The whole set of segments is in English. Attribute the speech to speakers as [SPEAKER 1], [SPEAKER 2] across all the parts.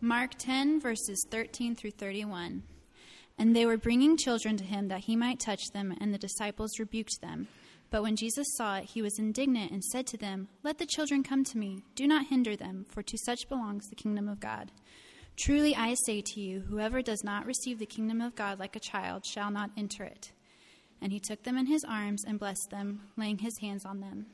[SPEAKER 1] Mark 10, verses 13 through 31. And they were bringing children to him that he might touch them, and the disciples rebuked them. But when Jesus saw it, he was indignant and said to them, Let the children come to me. Do not hinder them, for to such belongs the kingdom of God. Truly I say to you, whoever does not receive the kingdom of God like a child shall not enter it. And he took them in his arms and blessed them, laying his hands on them.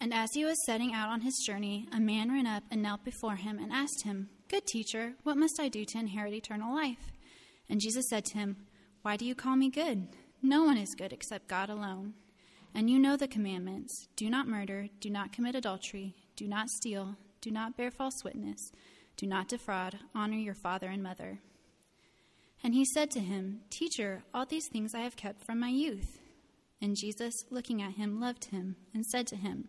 [SPEAKER 1] And as he was setting out on his journey, a man ran up and knelt before him and asked him, Good teacher, what must I do to inherit eternal life? And Jesus said to him, Why do you call me good? No one is good except God alone. And you know the commandments do not murder, do not commit adultery, do not steal, do not bear false witness, do not defraud, honor your father and mother. And he said to him, Teacher, all these things I have kept from my youth. And Jesus, looking at him, loved him and said to him,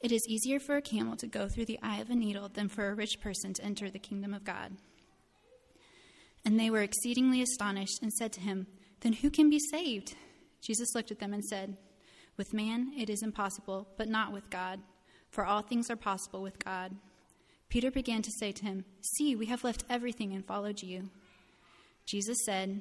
[SPEAKER 1] It is easier for a camel to go through the eye of a needle than for a rich person to enter the kingdom of God. And they were exceedingly astonished and said to him, Then who can be saved? Jesus looked at them and said, With man it is impossible, but not with God, for all things are possible with God. Peter began to say to him, See, we have left everything and followed you. Jesus said,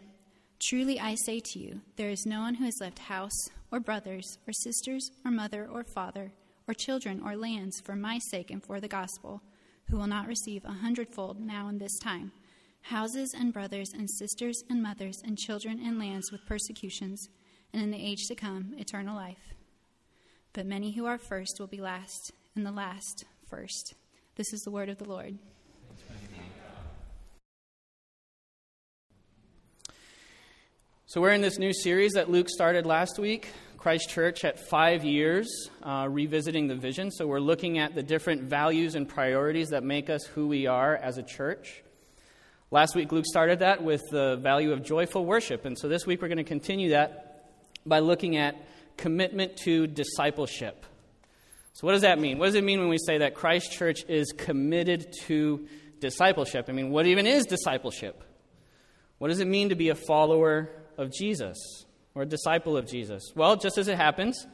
[SPEAKER 1] Truly I say to you, there is no one who has left house, or brothers, or sisters, or mother, or father, or children or lands for my sake and for the gospel, who will not receive a hundredfold now in this time houses and brothers and sisters and mothers and children and lands with persecutions, and in the age to come, eternal life. But many who are first will be last, and the last first. This is the word of the Lord.
[SPEAKER 2] So, we're in this new series that Luke started last week Christ Church at five years, uh, revisiting the vision. So we're looking at the different values and priorities that make us who we are as a church. Last week, Luke started that with the value of joyful worship. And so this week, we're going to continue that by looking at commitment to discipleship. So, what does that mean? What does it mean when we say that Christ Church is committed to discipleship? I mean, what even is discipleship? What does it mean to be a follower of Jesus? Or a disciple of Jesus? Well, just as it happens,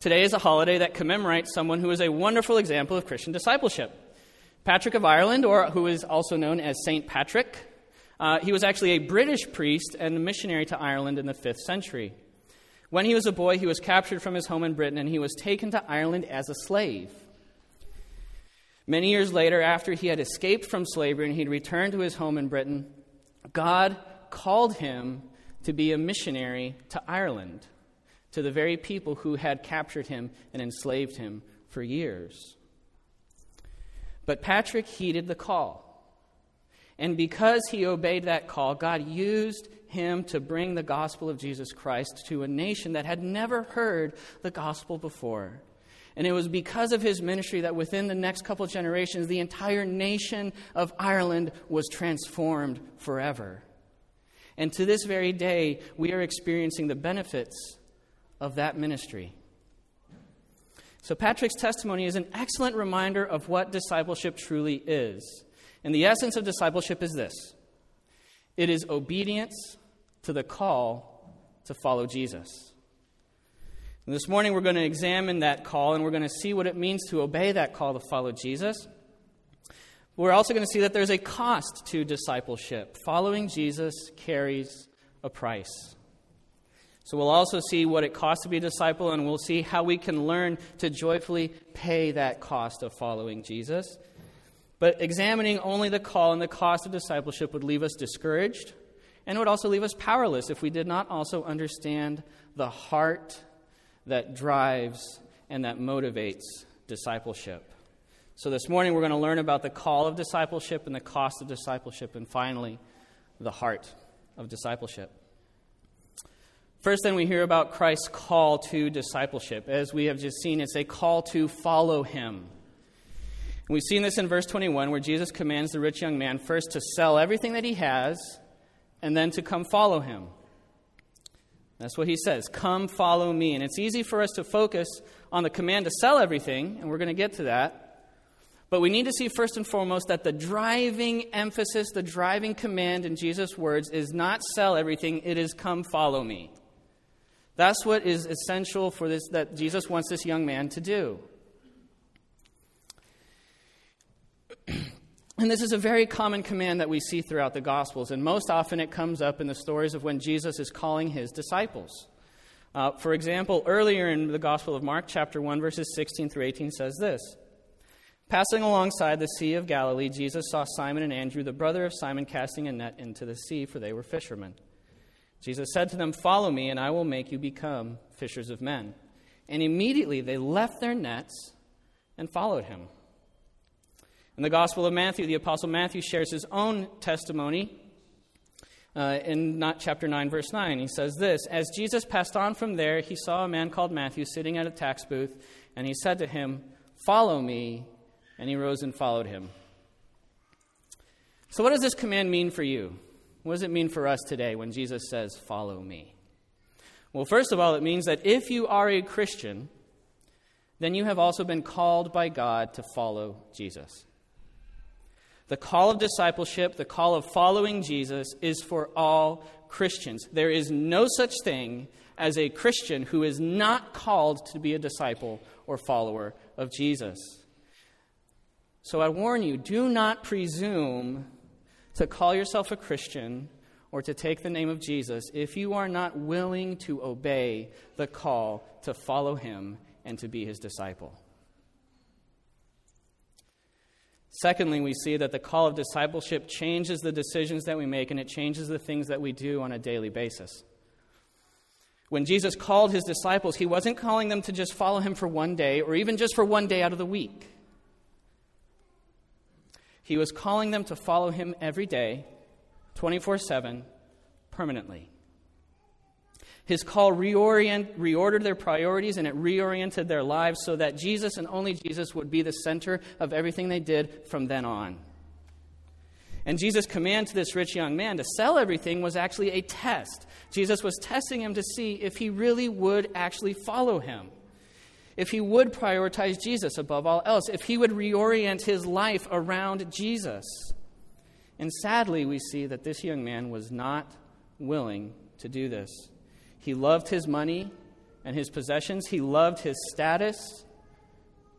[SPEAKER 2] today is a holiday that commemorates someone who is a wonderful example of Christian discipleship. Patrick of Ireland, or who is also known as Saint Patrick, uh, he was actually a British priest and a missionary to Ireland in the 5th century. When he was a boy, he was captured from his home in Britain and he was taken to Ireland as a slave. Many years later, after he had escaped from slavery and he'd returned to his home in Britain, God called him to be a missionary to Ireland, to the very people who had captured him and enslaved him for years. But Patrick heeded the call. And because he obeyed that call, God used him to bring the gospel of Jesus Christ to a nation that had never heard the gospel before. And it was because of his ministry that within the next couple generations, the entire nation of Ireland was transformed forever. And to this very day, we are experiencing the benefits of that ministry. So, Patrick's testimony is an excellent reminder of what discipleship truly is. And the essence of discipleship is this it is obedience to the call to follow Jesus. And this morning, we're going to examine that call and we're going to see what it means to obey that call to follow Jesus. We're also going to see that there's a cost to discipleship. Following Jesus carries a price. So we'll also see what it costs to be a disciple, and we'll see how we can learn to joyfully pay that cost of following Jesus. But examining only the call and the cost of discipleship would leave us discouraged and would also leave us powerless if we did not also understand the heart that drives and that motivates discipleship. So, this morning we're going to learn about the call of discipleship and the cost of discipleship, and finally, the heart of discipleship. First, then, we hear about Christ's call to discipleship. As we have just seen, it's a call to follow him. We've seen this in verse 21, where Jesus commands the rich young man first to sell everything that he has and then to come follow him. That's what he says Come follow me. And it's easy for us to focus on the command to sell everything, and we're going to get to that. But we need to see first and foremost that the driving emphasis, the driving command in Jesus' words is not sell everything, it is come follow me. That's what is essential for this that Jesus wants this young man to do. And this is a very common command that we see throughout the Gospels, and most often it comes up in the stories of when Jesus is calling his disciples. Uh, for example, earlier in the Gospel of Mark, chapter 1, verses 16 through 18 says this Passing alongside the Sea of Galilee, Jesus saw Simon and Andrew, the brother of Simon, casting a net into the sea, for they were fishermen. Jesus said to them, Follow me, and I will make you become fishers of men. And immediately they left their nets and followed him. In the Gospel of Matthew, the Apostle Matthew shares his own testimony uh, in not chapter 9, verse 9. He says this As Jesus passed on from there, he saw a man called Matthew sitting at a tax booth, and he said to him, Follow me and he rose and followed him. So, what does this command mean for you? What does it mean for us today when Jesus says, Follow me? Well, first of all, it means that if you are a Christian, then you have also been called by God to follow Jesus. The call of discipleship, the call of following Jesus, is for all Christians. There is no such thing as a Christian who is not called to be a disciple or follower of Jesus. So I warn you do not presume to call yourself a Christian or to take the name of Jesus if you are not willing to obey the call to follow him and to be his disciple. Secondly, we see that the call of discipleship changes the decisions that we make and it changes the things that we do on a daily basis. When Jesus called his disciples, he wasn't calling them to just follow him for one day or even just for one day out of the week. He was calling them to follow him every day, 24 7, permanently. His call reorient, reordered their priorities and it reoriented their lives so that Jesus and only Jesus would be the center of everything they did from then on. And Jesus' command to this rich young man to sell everything was actually a test. Jesus was testing him to see if he really would actually follow him if he would prioritize Jesus above all else, if he would reorient his life around Jesus. And sadly, we see that this young man was not willing to do this. He loved his money and his possessions, he loved his status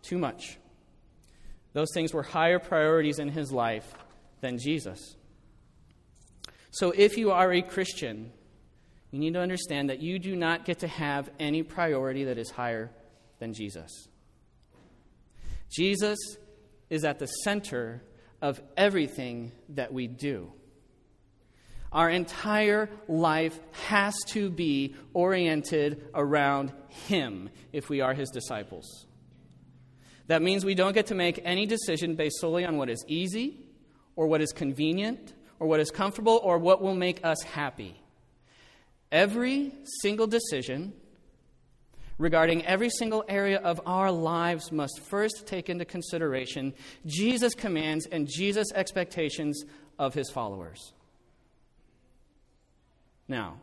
[SPEAKER 2] too much. Those things were higher priorities in his life than Jesus. So if you are a Christian, you need to understand that you do not get to have any priority that is higher than Jesus. Jesus is at the center of everything that we do. Our entire life has to be oriented around Him if we are His disciples. That means we don't get to make any decision based solely on what is easy, or what is convenient, or what is comfortable, or what will make us happy. Every single decision regarding every single area of our lives must first take into consideration Jesus' commands and Jesus' expectations of his followers. Now,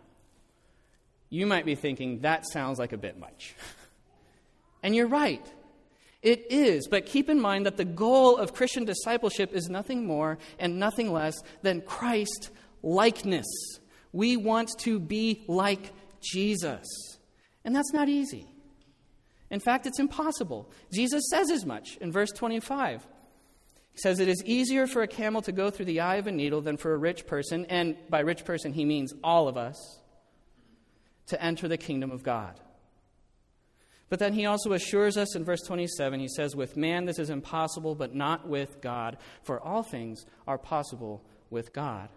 [SPEAKER 2] you might be thinking that sounds like a bit much. and you're right. It is, but keep in mind that the goal of Christian discipleship is nothing more and nothing less than Christ likeness. We want to be like Jesus. And that's not easy. In fact, it's impossible. Jesus says as much in verse 25. He says, It is easier for a camel to go through the eye of a needle than for a rich person, and by rich person he means all of us, to enter the kingdom of God. But then he also assures us in verse 27, he says, With man this is impossible, but not with God, for all things are possible with God.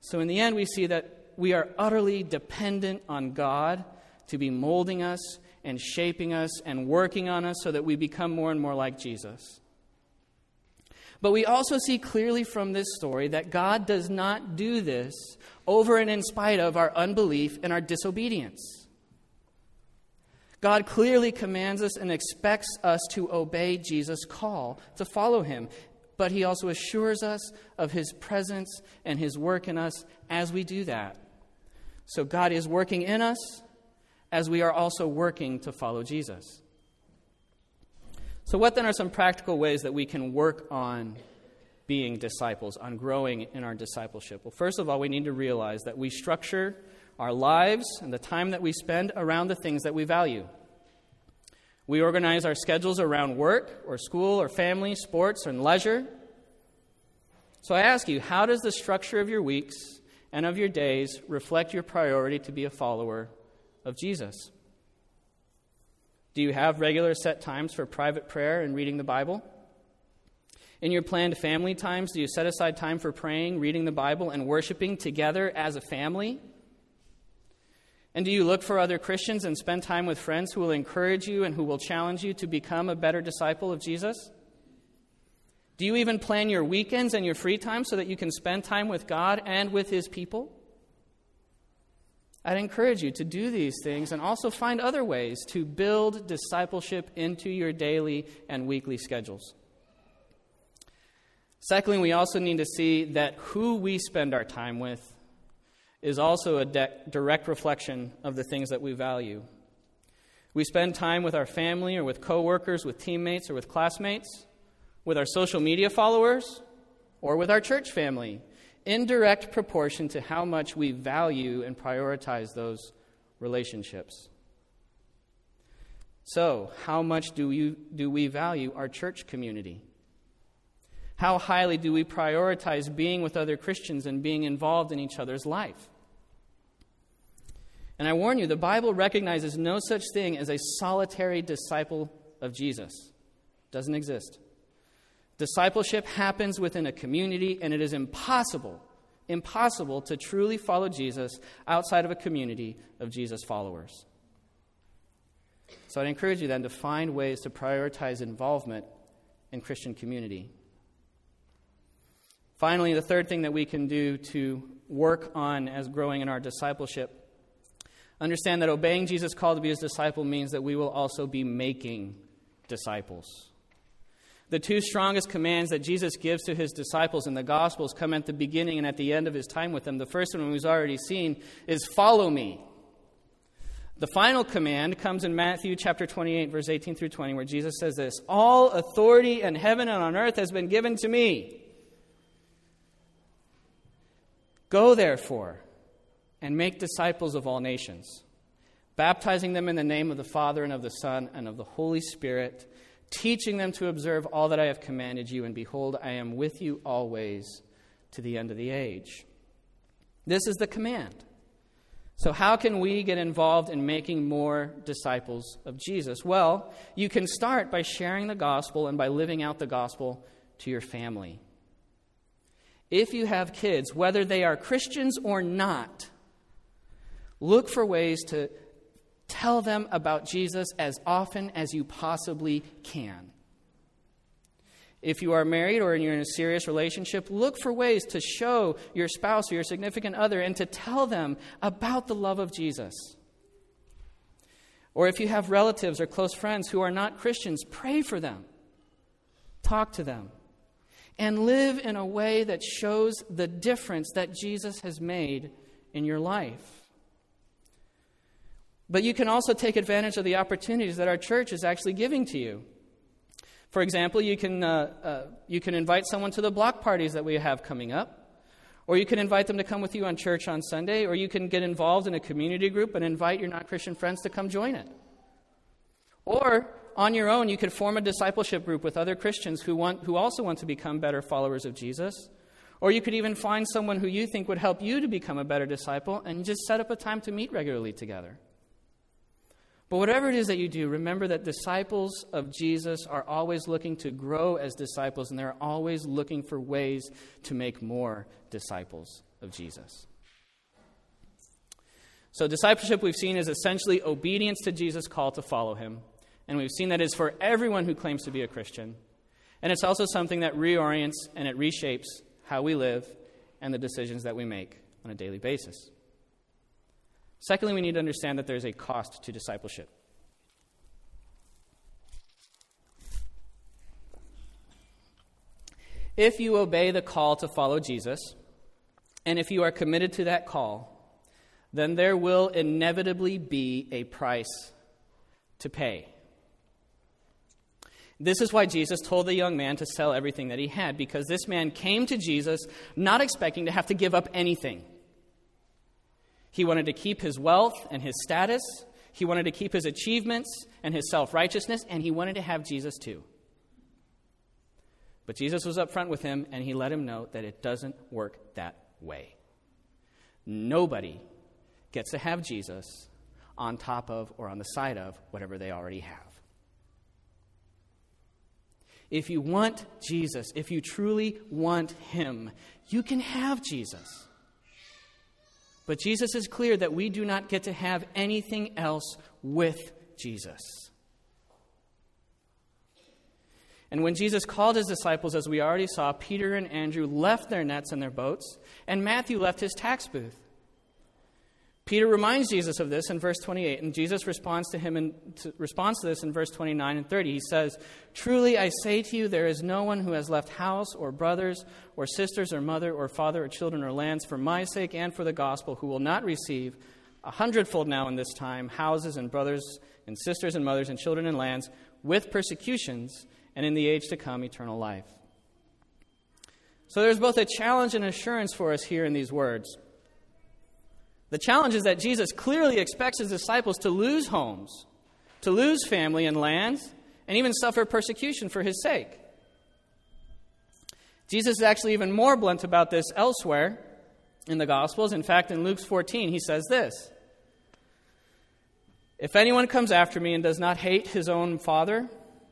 [SPEAKER 2] So in the end, we see that we are utterly dependent on God to be molding us and shaping us and working on us so that we become more and more like Jesus. But we also see clearly from this story that God does not do this over and in spite of our unbelief and our disobedience. God clearly commands us and expects us to obey Jesus' call to follow him, but he also assures us of his presence and his work in us as we do that. So God is working in us as we are also working to follow Jesus. So, what then are some practical ways that we can work on being disciples, on growing in our discipleship? Well, first of all, we need to realize that we structure our lives and the time that we spend around the things that we value. We organize our schedules around work or school or family, sports, and leisure. So I ask you, how does the structure of your weeks and of your days reflect your priority to be a follower of Jesus? Do you have regular set times for private prayer and reading the Bible? In your planned family times, do you set aside time for praying, reading the Bible, and worshiping together as a family? And do you look for other Christians and spend time with friends who will encourage you and who will challenge you to become a better disciple of Jesus? Do you even plan your weekends and your free time so that you can spend time with God and with His people? I'd encourage you to do these things and also find other ways to build discipleship into your daily and weekly schedules. Secondly, we also need to see that who we spend our time with is also a de- direct reflection of the things that we value. We spend time with our family or with coworkers, with teammates or with classmates, with our social media followers, or with our church family in direct proportion to how much we value and prioritize those relationships. So, how much do, you, do we value our church community? How highly do we prioritize being with other Christians and being involved in each other's life? And I warn you, the Bible recognizes no such thing as a solitary disciple of Jesus. Doesn't exist. Discipleship happens within a community, and it is impossible, impossible to truly follow Jesus outside of a community of Jesus followers. So I'd encourage you then to find ways to prioritize involvement in Christian community. Finally, the third thing that we can do to work on as growing in our discipleship understand that obeying Jesus' call to be his disciple means that we will also be making disciples. The two strongest commands that Jesus gives to his disciples in the Gospels come at the beginning and at the end of his time with them. The first one we've already seen is follow me. The final command comes in Matthew chapter 28, verse 18 through 20, where Jesus says this All authority in heaven and on earth has been given to me. Go, therefore, and make disciples of all nations, baptizing them in the name of the Father and of the Son and of the Holy Spirit teaching them to observe all that I have commanded you, and behold, I am with you always to the end of the age. This is the command. So, how can we get involved in making more disciples of Jesus? Well, you can start by sharing the gospel and by living out the gospel to your family. If you have kids, whether they are Christians or not, look for ways to Tell them about Jesus as often as you possibly can. If you are married or you're in a serious relationship, look for ways to show your spouse or your significant other and to tell them about the love of Jesus. Or if you have relatives or close friends who are not Christians, pray for them, talk to them, and live in a way that shows the difference that Jesus has made in your life. But you can also take advantage of the opportunities that our church is actually giving to you. For example, you can, uh, uh, you can invite someone to the block parties that we have coming up. Or you can invite them to come with you on church on Sunday, or you can get involved in a community group and invite your non Christian friends to come join it. Or on your own, you could form a discipleship group with other Christians who, want, who also want to become better followers of Jesus. Or you could even find someone who you think would help you to become a better disciple and just set up a time to meet regularly together. But whatever it is that you do, remember that disciples of Jesus are always looking to grow as disciples, and they're always looking for ways to make more disciples of Jesus. So, discipleship we've seen is essentially obedience to Jesus' call to follow him. And we've seen that is for everyone who claims to be a Christian. And it's also something that reorients and it reshapes how we live and the decisions that we make on a daily basis. Secondly, we need to understand that there's a cost to discipleship. If you obey the call to follow Jesus, and if you are committed to that call, then there will inevitably be a price to pay. This is why Jesus told the young man to sell everything that he had, because this man came to Jesus not expecting to have to give up anything. He wanted to keep his wealth and his status, he wanted to keep his achievements and his self righteousness, and he wanted to have Jesus too. But Jesus was upfront with him, and he let him know that it doesn't work that way. Nobody gets to have Jesus on top of or on the side of whatever they already have. If you want Jesus, if you truly want Him, you can have Jesus. But Jesus is clear that we do not get to have anything else with Jesus. And when Jesus called his disciples, as we already saw, Peter and Andrew left their nets and their boats, and Matthew left his tax booth. Peter reminds Jesus of this in verse 28, and Jesus responds to him in, to, responds to this in verse 29 and 30. He says, Truly I say to you, there is no one who has left house or brothers or sisters or mother or father or children or lands for my sake and for the gospel who will not receive a hundredfold now in this time houses and brothers and sisters and mothers and children and lands with persecutions and in the age to come eternal life. So there's both a challenge and assurance for us here in these words. The challenge is that Jesus clearly expects his disciples to lose homes, to lose family and lands, and even suffer persecution for his sake. Jesus is actually even more blunt about this elsewhere in the Gospels. In fact, in Luke 14, he says this If anyone comes after me and does not hate his own father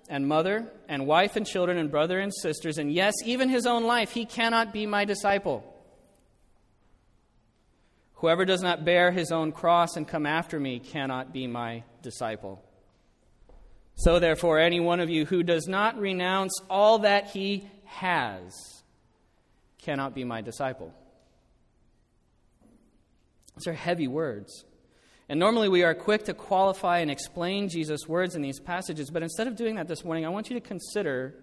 [SPEAKER 2] and mother and wife and children and brother and sisters, and yes, even his own life, he cannot be my disciple. Whoever does not bear his own cross and come after me cannot be my disciple. So, therefore, any one of you who does not renounce all that he has cannot be my disciple. These are heavy words. And normally we are quick to qualify and explain Jesus' words in these passages, but instead of doing that this morning, I want you to consider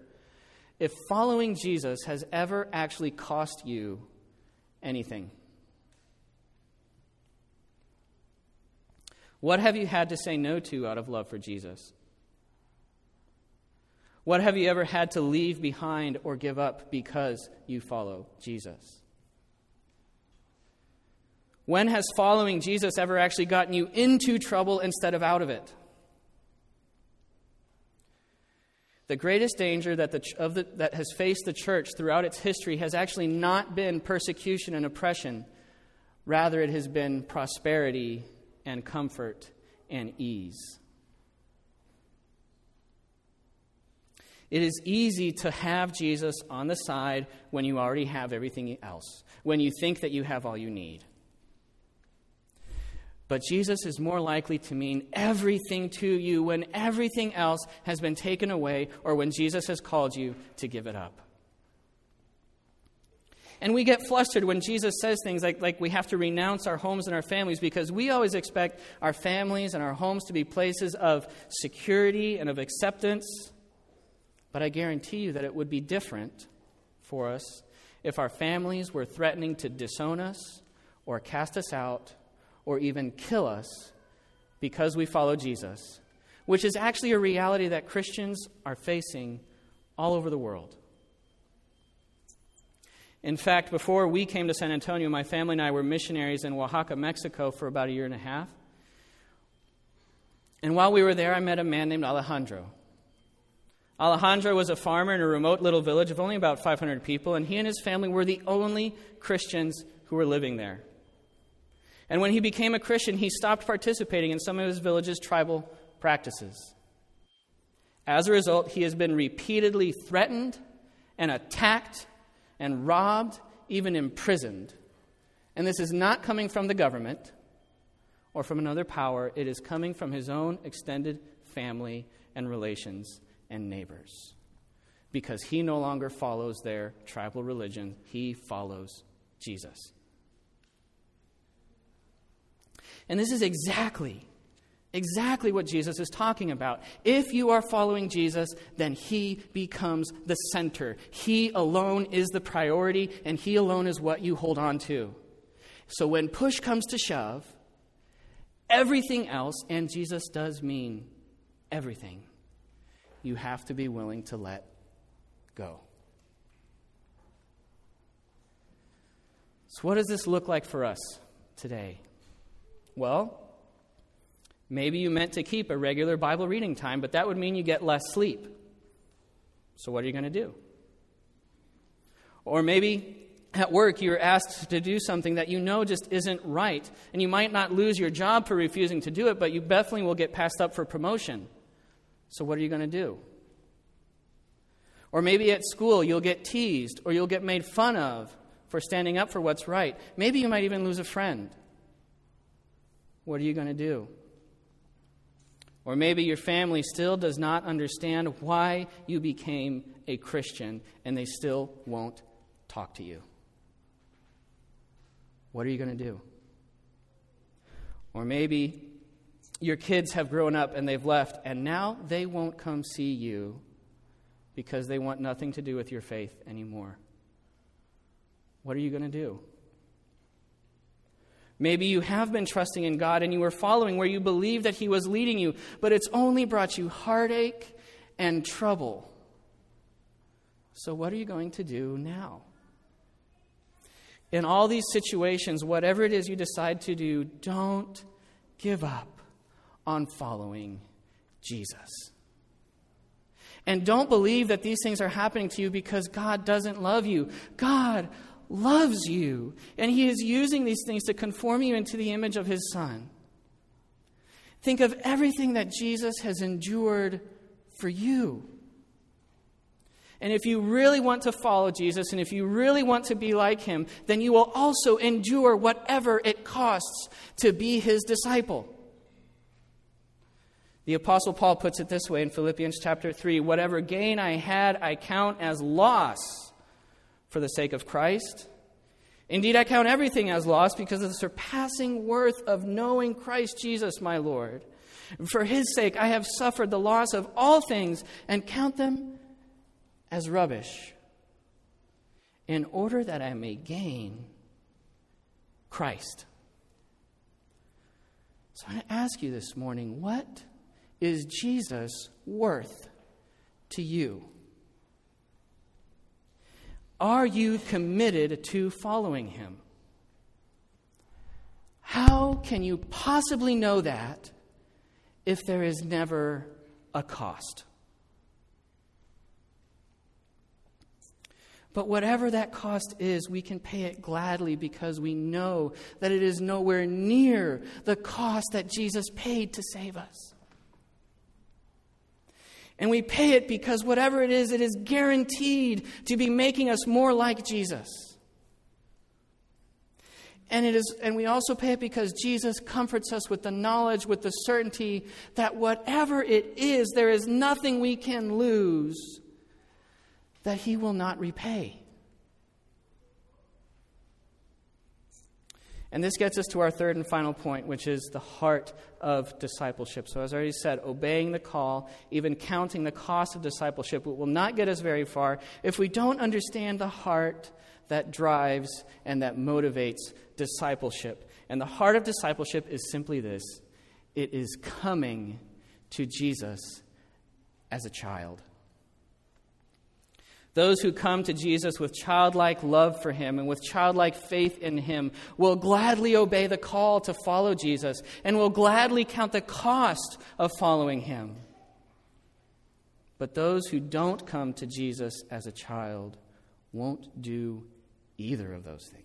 [SPEAKER 2] if following Jesus has ever actually cost you anything. What have you had to say no to out of love for Jesus? What have you ever had to leave behind or give up because you follow Jesus? When has following Jesus ever actually gotten you into trouble instead of out of it? The greatest danger that, the, of the, that has faced the church throughout its history has actually not been persecution and oppression. Rather, it has been prosperity and comfort and ease. It is easy to have Jesus on the side when you already have everything else, when you think that you have all you need. But Jesus is more likely to mean everything to you when everything else has been taken away or when Jesus has called you to give it up. And we get flustered when Jesus says things like, like we have to renounce our homes and our families because we always expect our families and our homes to be places of security and of acceptance. But I guarantee you that it would be different for us if our families were threatening to disown us or cast us out or even kill us because we follow Jesus, which is actually a reality that Christians are facing all over the world. In fact, before we came to San Antonio, my family and I were missionaries in Oaxaca, Mexico for about a year and a half. And while we were there, I met a man named Alejandro. Alejandro was a farmer in a remote little village of only about 500 people, and he and his family were the only Christians who were living there. And when he became a Christian, he stopped participating in some of his village's tribal practices. As a result, he has been repeatedly threatened and attacked and robbed, even imprisoned. And this is not coming from the government or from another power, it is coming from his own extended family and relations and neighbors. Because he no longer follows their tribal religion, he follows Jesus. And this is exactly, Exactly what Jesus is talking about. If you are following Jesus, then He becomes the center. He alone is the priority, and He alone is what you hold on to. So when push comes to shove, everything else, and Jesus does mean everything, you have to be willing to let go. So, what does this look like for us today? Well, Maybe you meant to keep a regular Bible reading time, but that would mean you get less sleep. So, what are you going to do? Or maybe at work you're asked to do something that you know just isn't right, and you might not lose your job for refusing to do it, but you definitely will get passed up for promotion. So, what are you going to do? Or maybe at school you'll get teased or you'll get made fun of for standing up for what's right. Maybe you might even lose a friend. What are you going to do? Or maybe your family still does not understand why you became a Christian and they still won't talk to you. What are you going to do? Or maybe your kids have grown up and they've left and now they won't come see you because they want nothing to do with your faith anymore. What are you going to do? Maybe you have been trusting in God and you were following where you believed that He was leading you, but it's only brought you heartache and trouble. So, what are you going to do now? In all these situations, whatever it is you decide to do, don't give up on following Jesus. And don't believe that these things are happening to you because God doesn't love you. God loves you, and He is using these things to conform you into the image of His Son. Think of everything that Jesus has endured for you. And if you really want to follow Jesus and if you really want to be like him, then you will also endure whatever it costs to be his disciple. The apostle Paul puts it this way in Philippians chapter 3, whatever gain I had I count as loss for the sake of Christ. Indeed, I count everything as loss because of the surpassing worth of knowing Christ Jesus, my Lord. For his sake, I have suffered the loss of all things and count them as rubbish, in order that I may gain Christ. So I want to ask you this morning what is Jesus worth to you? Are you committed to following him? How can you possibly know that if there is never a cost? But whatever that cost is, we can pay it gladly because we know that it is nowhere near the cost that Jesus paid to save us. And we pay it because whatever it is, it is guaranteed to be making us more like Jesus. And, it is, and we also pay it because Jesus comforts us with the knowledge, with the certainty that whatever it is, there is nothing we can lose that He will not repay. And this gets us to our third and final point, which is the heart of discipleship. So, as I already said, obeying the call, even counting the cost of discipleship, will not get us very far if we don't understand the heart that drives and that motivates discipleship. And the heart of discipleship is simply this it is coming to Jesus as a child. Those who come to Jesus with childlike love for him and with childlike faith in him will gladly obey the call to follow Jesus and will gladly count the cost of following him. But those who don't come to Jesus as a child won't do either of those things.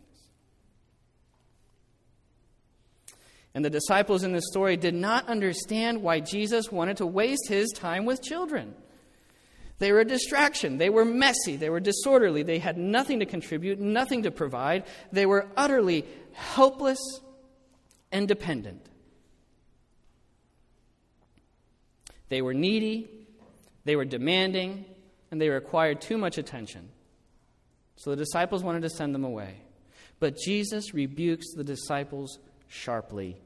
[SPEAKER 2] And the disciples in this story did not understand why Jesus wanted to waste his time with children. They were a distraction. They were messy. They were disorderly. They had nothing to contribute, nothing to provide. They were utterly helpless and dependent. They were needy, they were demanding, and they required too much attention. So the disciples wanted to send them away. But Jesus rebukes the disciples sharply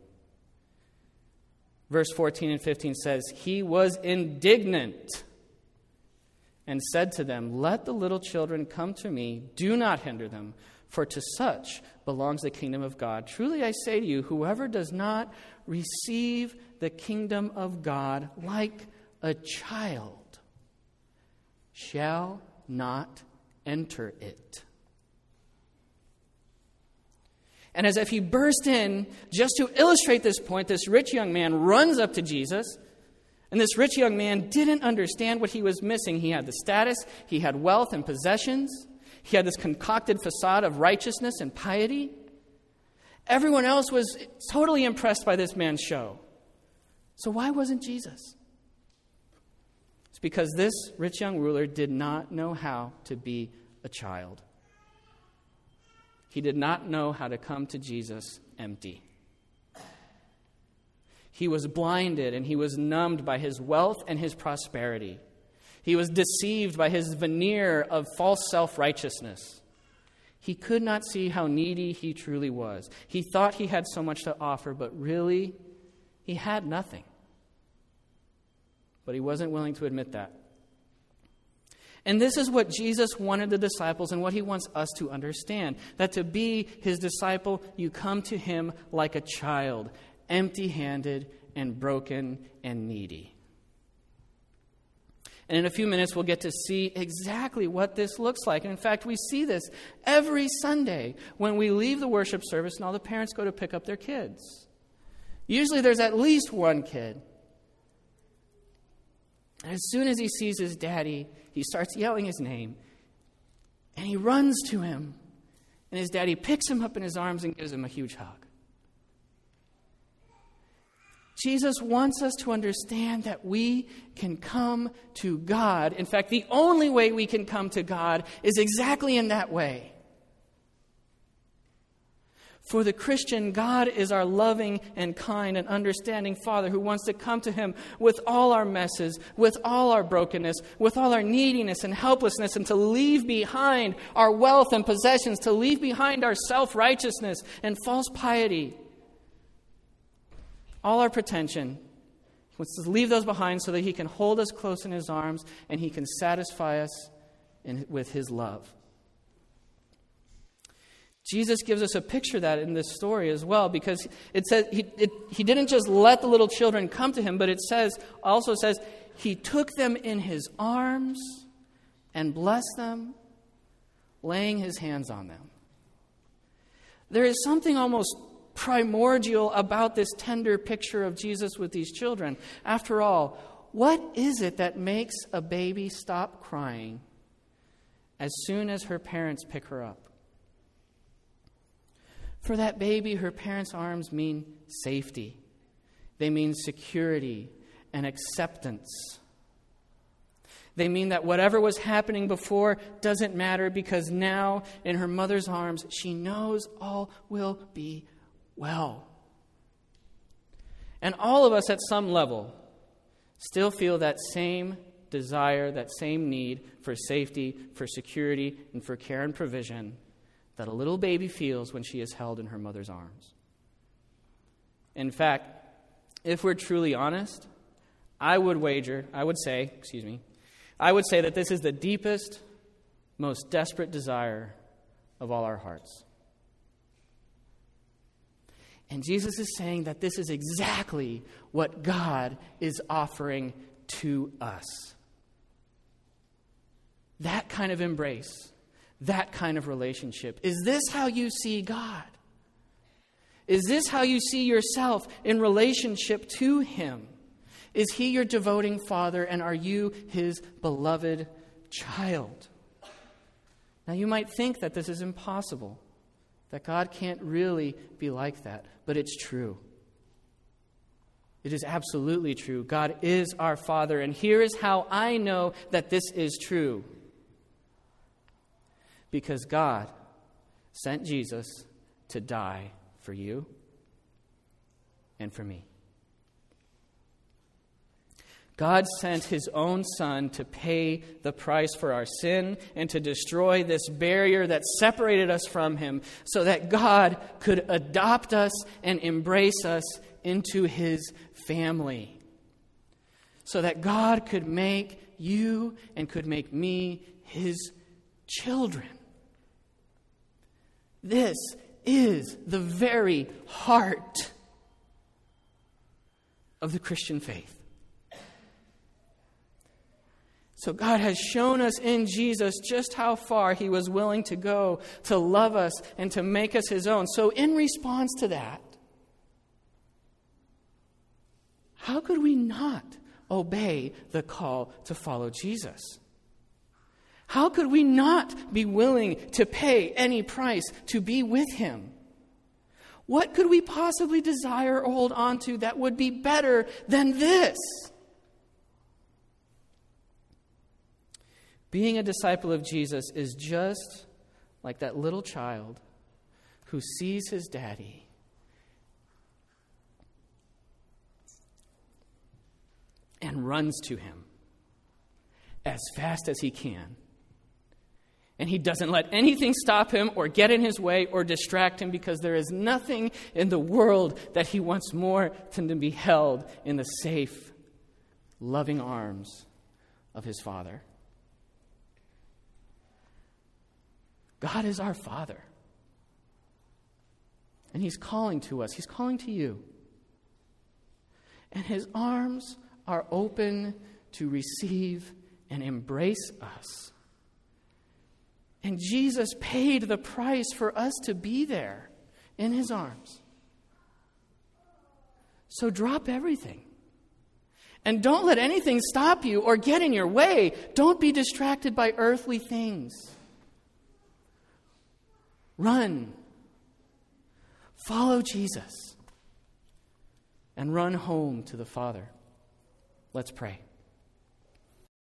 [SPEAKER 2] Verse 14 and 15 says, He was indignant and said to them, Let the little children come to me, do not hinder them, for to such belongs the kingdom of God. Truly I say to you, whoever does not receive the kingdom of God like a child shall not enter it. And as if he burst in, just to illustrate this point, this rich young man runs up to Jesus. And this rich young man didn't understand what he was missing. He had the status, he had wealth and possessions, he had this concocted facade of righteousness and piety. Everyone else was totally impressed by this man's show. So, why wasn't Jesus? It's because this rich young ruler did not know how to be a child. He did not know how to come to Jesus empty. He was blinded and he was numbed by his wealth and his prosperity. He was deceived by his veneer of false self righteousness. He could not see how needy he truly was. He thought he had so much to offer, but really, he had nothing. But he wasn't willing to admit that. And this is what Jesus wanted the disciples and what he wants us to understand that to be his disciple, you come to him like a child, empty handed and broken and needy. And in a few minutes, we'll get to see exactly what this looks like. And in fact, we see this every Sunday when we leave the worship service and all the parents go to pick up their kids. Usually, there's at least one kid. And as soon as he sees his daddy, he starts yelling his name. And he runs to him. And his daddy picks him up in his arms and gives him a huge hug. Jesus wants us to understand that we can come to God. In fact, the only way we can come to God is exactly in that way. For the Christian, God is our loving and kind and understanding Father who wants to come to Him with all our messes, with all our brokenness, with all our neediness and helplessness, and to leave behind our wealth and possessions, to leave behind our self righteousness and false piety, all our pretension. He wants to leave those behind so that He can hold us close in His arms and He can satisfy us in, with His love. Jesus gives us a picture of that in this story as well, because it says he, it, he didn't just let the little children come to him, but it says also says he took them in his arms and blessed them, laying his hands on them. There is something almost primordial about this tender picture of Jesus with these children. After all, what is it that makes a baby stop crying as soon as her parents pick her up? For that baby, her parents' arms mean safety, they mean security and acceptance. They mean that whatever was happening before doesn't matter because now, in her mother's arms, she knows all will be well. And all of us, at some level, still feel that same desire, that same need for safety, for security, and for care and provision that a little baby feels when she is held in her mother's arms. In fact, if we're truly honest, I would wager, I would say, excuse me, I would say that this is the deepest, most desperate desire of all our hearts. And Jesus is saying that this is exactly what God is offering to us. That kind of embrace that kind of relationship. Is this how you see God? Is this how you see yourself in relationship to Him? Is He your devoting Father, and are you His beloved child? Now, you might think that this is impossible, that God can't really be like that, but it's true. It is absolutely true. God is our Father, and here is how I know that this is true because God sent Jesus to die for you and for me. God sent his own Son to pay the price for our sin and to destroy this barrier that separated us from him so that God could adopt us and embrace us into his family so that God could make you and could make me his children. This is the very heart of the Christian faith. So, God has shown us in Jesus just how far He was willing to go to love us and to make us His own. So, in response to that, how could we not obey the call to follow Jesus? How could we not be willing to pay any price to be with Him? What could we possibly desire or hold on to that would be better than this? Being a disciple of Jesus is just like that little child who sees his daddy and runs to him as fast as he can. And he doesn't let anything stop him or get in his way or distract him because there is nothing in the world that he wants more than to be held in the safe, loving arms of his Father. God is our Father. And He's calling to us, He's calling to you. And His arms are open to receive and embrace us. And Jesus paid the price for us to be there in His arms. So drop everything. And don't let anything stop you or get in your way. Don't be distracted by earthly things. Run. Follow Jesus. And run home to the Father. Let's pray.